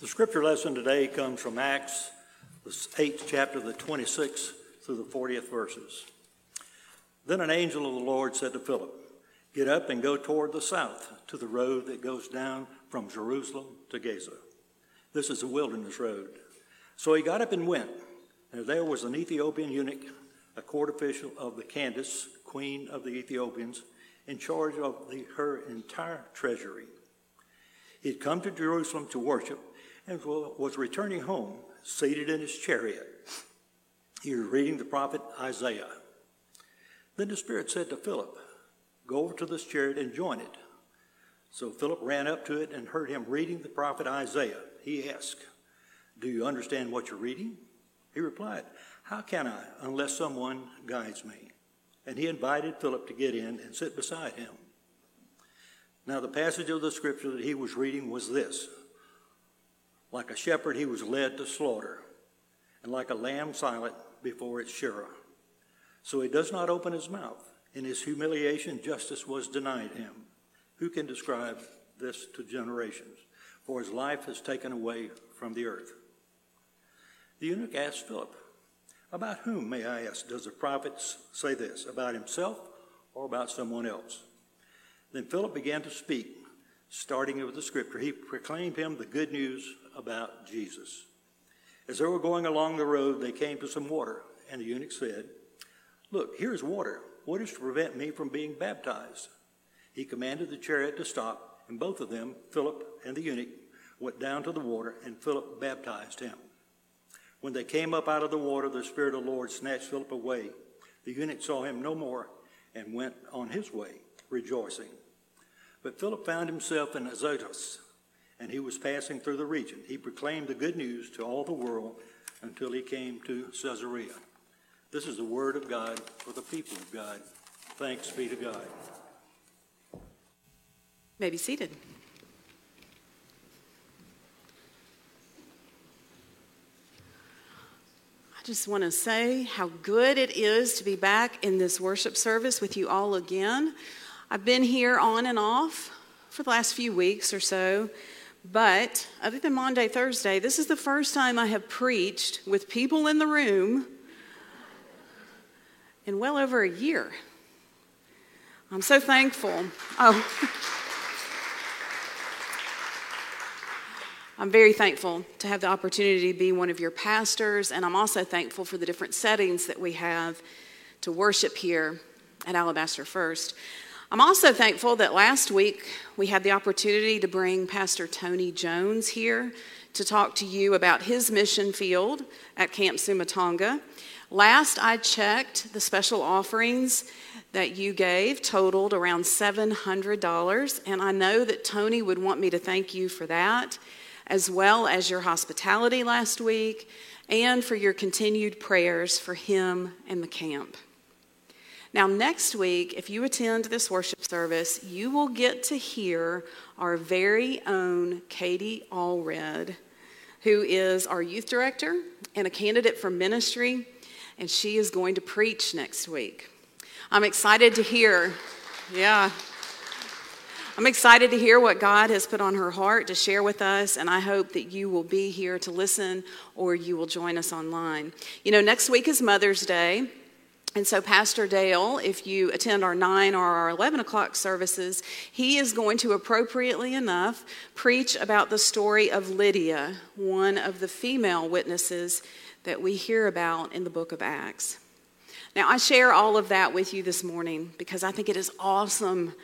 The scripture lesson today comes from Acts, the 8th chapter, the 26th through the 40th verses. Then an angel of the Lord said to Philip, Get up and go toward the south to the road that goes down from Jerusalem to Gaza. This is a wilderness road. So he got up and went, and there was an Ethiopian eunuch, a court official of the Candace, queen of the Ethiopians, in charge of the, her entire treasury. He had come to Jerusalem to worship and was returning home, seated in his chariot. He was reading the prophet Isaiah. Then the Spirit said to Philip, Go over to this chariot and join it. So Philip ran up to it and heard him reading the prophet Isaiah. He asked, Do you understand what you're reading? He replied, How can I unless someone guides me? And he invited Philip to get in and sit beside him. Now, the passage of the scripture that he was reading was this like a shepherd, he was led to slaughter, and like a lamb silent before its shearer. So he does not open his mouth. In his humiliation, justice was denied him. Who can describe this to generations? For his life is taken away from the earth. The eunuch asked Philip, About whom, may I ask, does the prophet say this? About himself or about someone else? Then Philip began to speak, starting with the scripture. He proclaimed him the good news about Jesus. As they were going along the road, they came to some water, and the eunuch said, Look, here's water. What is to prevent me from being baptized? He commanded the chariot to stop, and both of them, Philip and the eunuch, went down to the water, and Philip baptized him. When they came up out of the water, the Spirit of the Lord snatched Philip away. The eunuch saw him no more and went on his way, rejoicing. But Philip found himself in Azotus and he was passing through the region. He proclaimed the good news to all the world until he came to Caesarea. This is the word of God for the people of God. Thanks be to God. may be seated. I just want to say how good it is to be back in this worship service with you all again. I've been here on and off for the last few weeks or so. But other than Maundy Thursday, this is the first time I have preached with people in the room in well over a year. I'm so thankful. Oh. I'm very thankful to have the opportunity to be one of your pastors, and I'm also thankful for the different settings that we have to worship here at Alabaster First. I'm also thankful that last week we had the opportunity to bring Pastor Tony Jones here to talk to you about his mission field at Camp Sumatanga. Last I checked, the special offerings that you gave totaled around $700, and I know that Tony would want me to thank you for that, as well as your hospitality last week and for your continued prayers for him and the camp. Now, next week, if you attend this worship service, you will get to hear our very own Katie Allred, who is our youth director and a candidate for ministry, and she is going to preach next week. I'm excited to hear, yeah. I'm excited to hear what God has put on her heart to share with us, and I hope that you will be here to listen or you will join us online. You know, next week is Mother's Day. And so, Pastor Dale, if you attend our 9 or our 11 o'clock services, he is going to appropriately enough preach about the story of Lydia, one of the female witnesses that we hear about in the book of Acts. Now, I share all of that with you this morning because I think it is awesome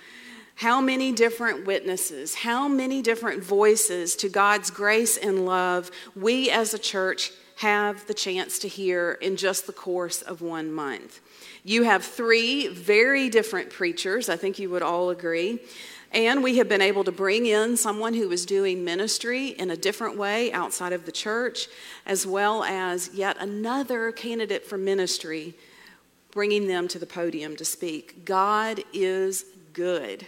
how many different witnesses, how many different voices to God's grace and love we as a church have the chance to hear in just the course of one month. You have three very different preachers, I think you would all agree. And we have been able to bring in someone who is doing ministry in a different way outside of the church, as well as yet another candidate for ministry, bringing them to the podium to speak. God is good.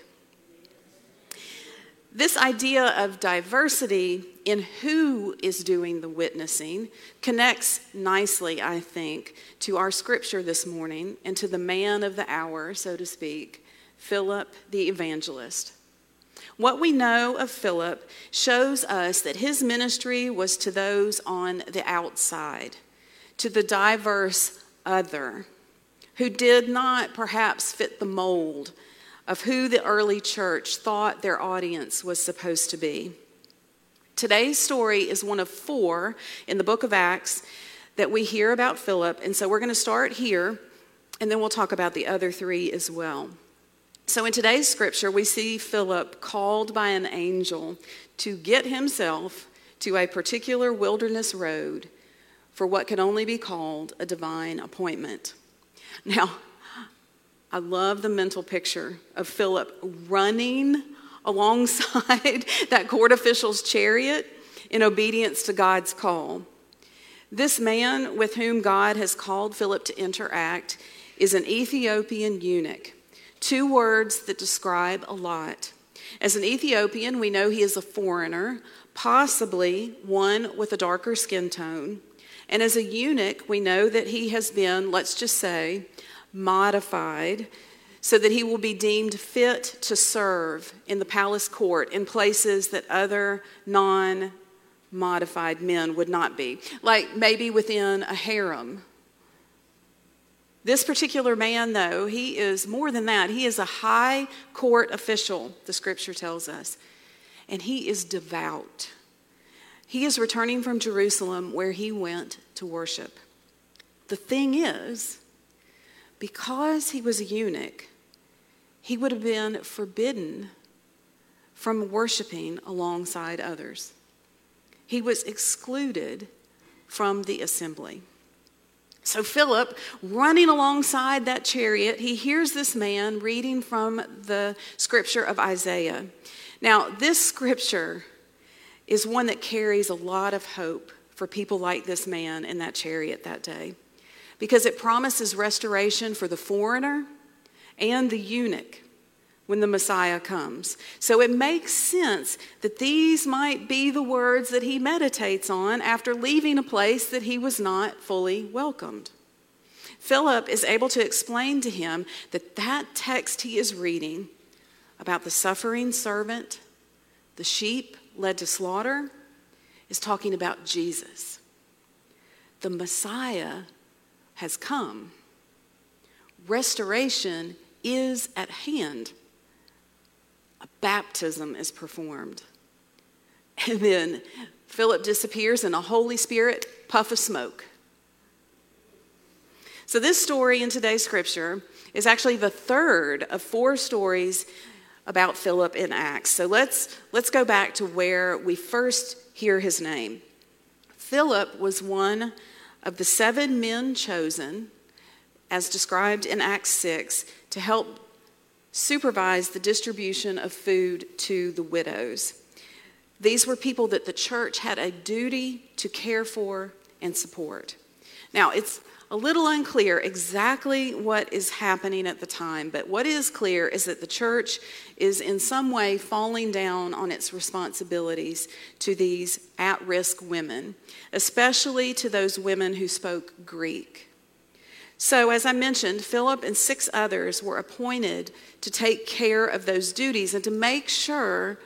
This idea of diversity in who is doing the witnessing connects nicely, I think, to our scripture this morning and to the man of the hour, so to speak, Philip the evangelist. What we know of Philip shows us that his ministry was to those on the outside, to the diverse other, who did not perhaps fit the mold of who the early church thought their audience was supposed to be. Today's story is one of four in the book of Acts that we hear about Philip, and so we're going to start here, and then we'll talk about the other three as well. So, in today's scripture, we see Philip called by an angel to get himself to a particular wilderness road for what can only be called a divine appointment. Now, I love the mental picture of Philip running alongside that court official's chariot in obedience to God's call. This man with whom God has called Philip to interact is an Ethiopian eunuch Two words that describe a lot. As an Ethiopian, we know he is a foreigner, possibly one with a darker skin tone. And as a eunuch, we know that he has been, let's just say, modified so that he will be deemed fit to serve in the palace court in places that other non modified men would not be. Like maybe within a harem this particular man, though, he is more than that. He is a high court official, the scripture tells us, and he is devout. He is returning from Jerusalem where he went to worship. The thing is, because he was a eunuch, he would have been forbidden from worshiping alongside others. He was excluded from the assembly. So, Philip, running alongside that chariot, he hears this man reading from the scripture of Isaiah. Now, this scripture is one that carries a lot of hope for people like this man in that chariot that day because it promises restoration for the foreigner and the eunuch when the Messiah comes. So it makes sense that these might be the words that he meditates on after leaving a place that he was not fully welcomed. Philip is able to explain to him that that text he is reading about the suffering servant, the sheep led to slaughter, is talking about Jesus. The Messiah has come. Restoration is at hand a baptism is performed. And then Philip disappears in a Holy Spirit puff of smoke. So, this story in today's scripture is actually the third of four stories about Philip in Acts. So, let's, let's go back to where we first hear his name. Philip was one of the seven men chosen, as described in Acts 6, to help supervise the distribution of food to the widows. These were people that the church had a duty to care for and support. Now, it's a little unclear exactly what is happening at the time, but what is clear is that the church is in some way falling down on its responsibilities to these at risk women, especially to those women who spoke Greek. So, as I mentioned, Philip and six others were appointed to take care of those duties and to make sure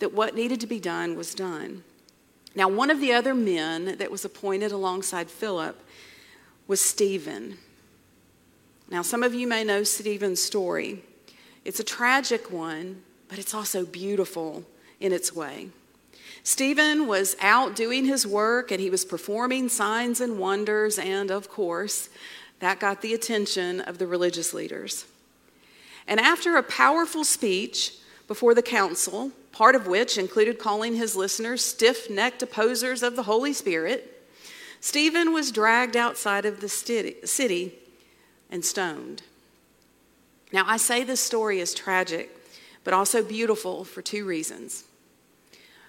that what needed to be done was done. Now, one of the other men that was appointed alongside Philip was Stephen. Now, some of you may know Stephen's story. It's a tragic one, but it's also beautiful in its way. Stephen was out doing his work and he was performing signs and wonders, and of course, that got the attention of the religious leaders. And after a powerful speech before the council, part of which included calling his listeners stiff necked opposers of the Holy Spirit, Stephen was dragged outside of the city and stoned. Now, I say this story is tragic, but also beautiful for two reasons.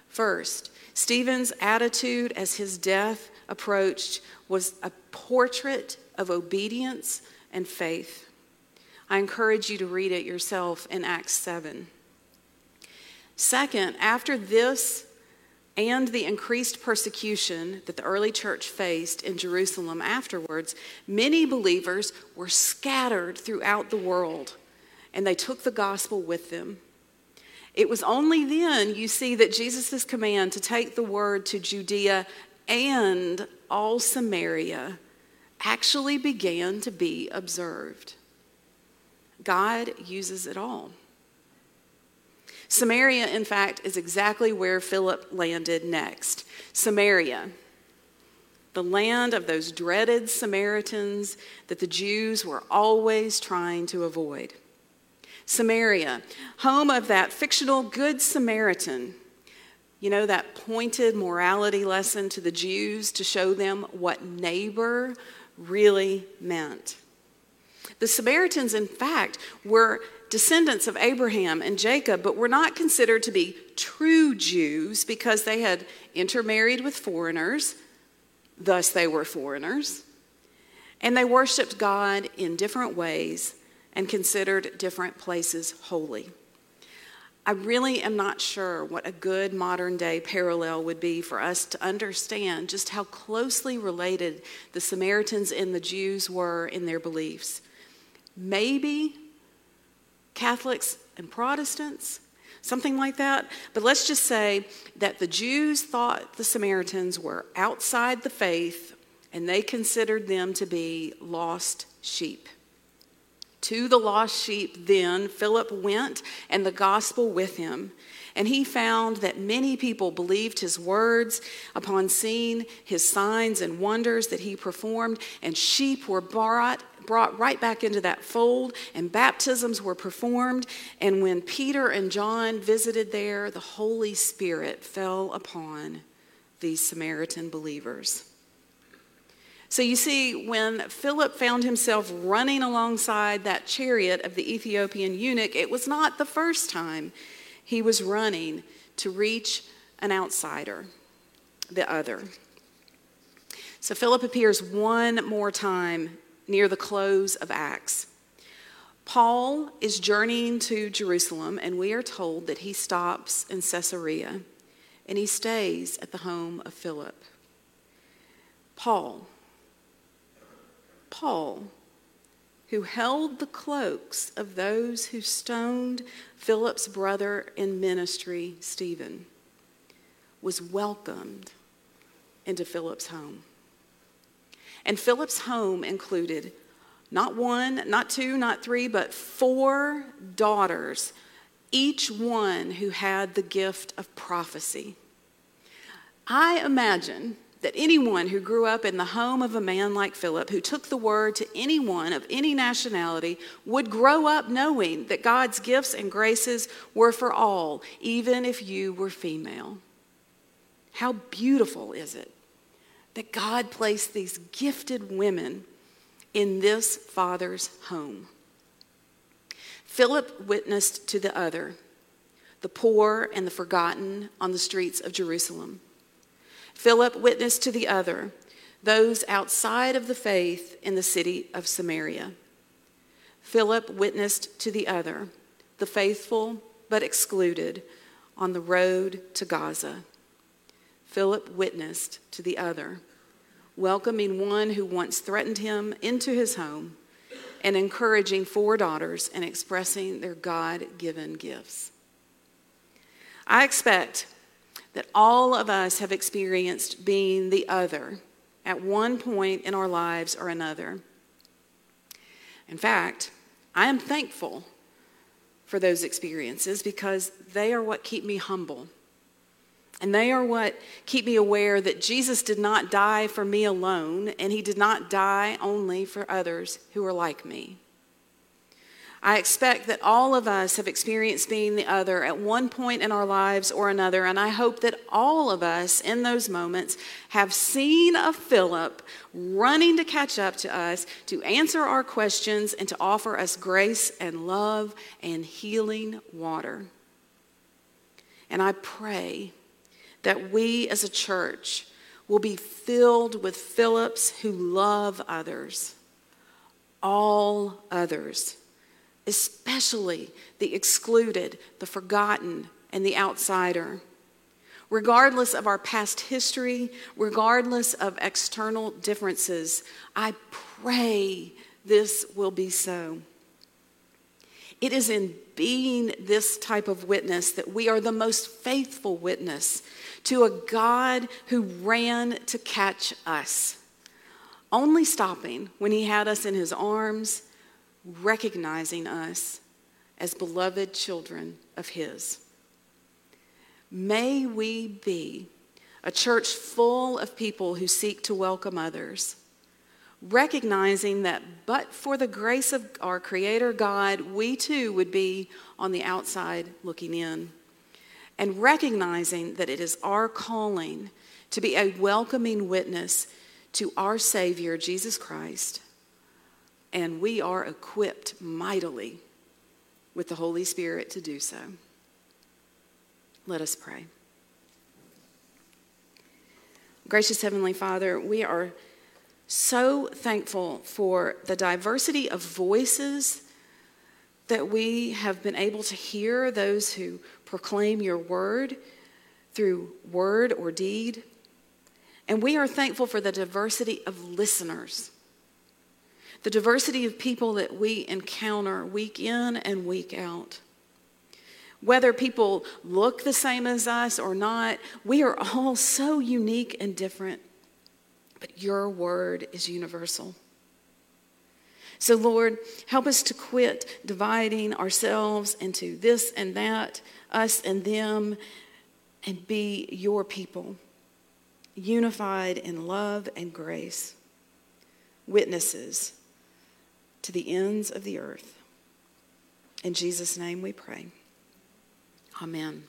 First, Stephen's attitude as his death approached was a portrait of obedience and faith. I encourage you to read it yourself in Acts 7. Second, after this and the increased persecution that the early church faced in Jerusalem afterwards, many believers were scattered throughout the world and they took the gospel with them. It was only then you see that Jesus' command to take the word to Judea and all Samaria actually began to be observed. God uses it all. Samaria, in fact, is exactly where Philip landed next. Samaria, the land of those dreaded Samaritans that the Jews were always trying to avoid. Samaria, home of that fictional Good Samaritan. You know, that pointed morality lesson to the Jews to show them what neighbor really meant. The Samaritans, in fact, were descendants of Abraham and Jacob, but were not considered to be true Jews because they had intermarried with foreigners, thus, they were foreigners. And they worshiped God in different ways and considered different places holy. I really am not sure what a good modern day parallel would be for us to understand just how closely related the Samaritans and the Jews were in their beliefs. Maybe Catholics and Protestants, something like that. But let's just say that the Jews thought the Samaritans were outside the faith and they considered them to be lost sheep. To the lost sheep, then, Philip went, and the gospel with him. And he found that many people believed his words upon seeing his signs and wonders that he performed, and sheep were brought, brought right back into that fold, and baptisms were performed. And when Peter and John visited there, the Holy Spirit fell upon these Samaritan believers. So you see, when Philip found himself running alongside that chariot of the Ethiopian eunuch, it was not the first time he was running to reach an outsider, the other. So Philip appears one more time near the close of Acts. Paul is journeying to Jerusalem, and we are told that he stops in Caesarea and he stays at the home of Philip. Paul, Paul, who held the cloaks of those who stoned Philip's brother in ministry, Stephen, was welcomed into Philip's home. And Philip's home included not one, not two, not three, but four daughters, each one who had the gift of prophecy. I imagine that anyone who grew up in the home of a man like Philip, who took the word to anyone of any nationality, would grow up knowing that God's gifts and graces were for all, even if you were female. How beautiful is it that God placed these gifted women in this father's home? Philip witnessed to the other, the poor and the forgotten on the streets of Jerusalem. Philip witnessed to the other, those outside of the faith in the city of Samaria. Philip witnessed to the other, the faithful but excluded, on the road to Gaza. Philip witnessed to the other, welcoming one who once threatened him into his home and encouraging four daughters and expressing their God given gifts. I expect that all of us have experienced being the other at one point in our lives or another. In fact, I am thankful for those experiences because they are what keep me humble. And they are what keep me aware that Jesus did not die for me alone, and he did not die only for others who are like me. I expect that all of us have experienced being the other at one point in our lives or another, and I hope that all of us in those moments have seen a Philip running to catch up to us, to answer our questions, and to offer us grace and love and healing water. And I pray that we as a church will be filled with Philips who love others, all others especially the excluded, the forgotten, and the outsider. Regardless of our past history, regardless of external differences, I pray this will be so. It is in being this type of witness that we are the most faithful witness to a God who ran to catch us, only stopping when he had us in his arms, recognizing us as beloved children of his. May we be a church full of people who seek to welcome others recognizing that but for the grace of our Creator God, we too would be on the outside looking in. And recognizing that it is our calling to be a welcoming witness to our Savior, Jesus Christ. And we are equipped mightily with the Holy Spirit to do so. Let us pray. Gracious Heavenly Father, we are so thankful for the diversity of voices that we have been able to hear, those who proclaim your word through word or deed. And we are thankful for the diversity of listeners, the diversity of people that we encounter week in and week out. Whether people look the same as us or not, we are all so unique and different but your word is universal. So, Lord, help us to quit dividing ourselves into this and that, us and them, and be your people, unified in love and grace, witnesses to the ends of the earth. In Jesus' name we pray. Amen.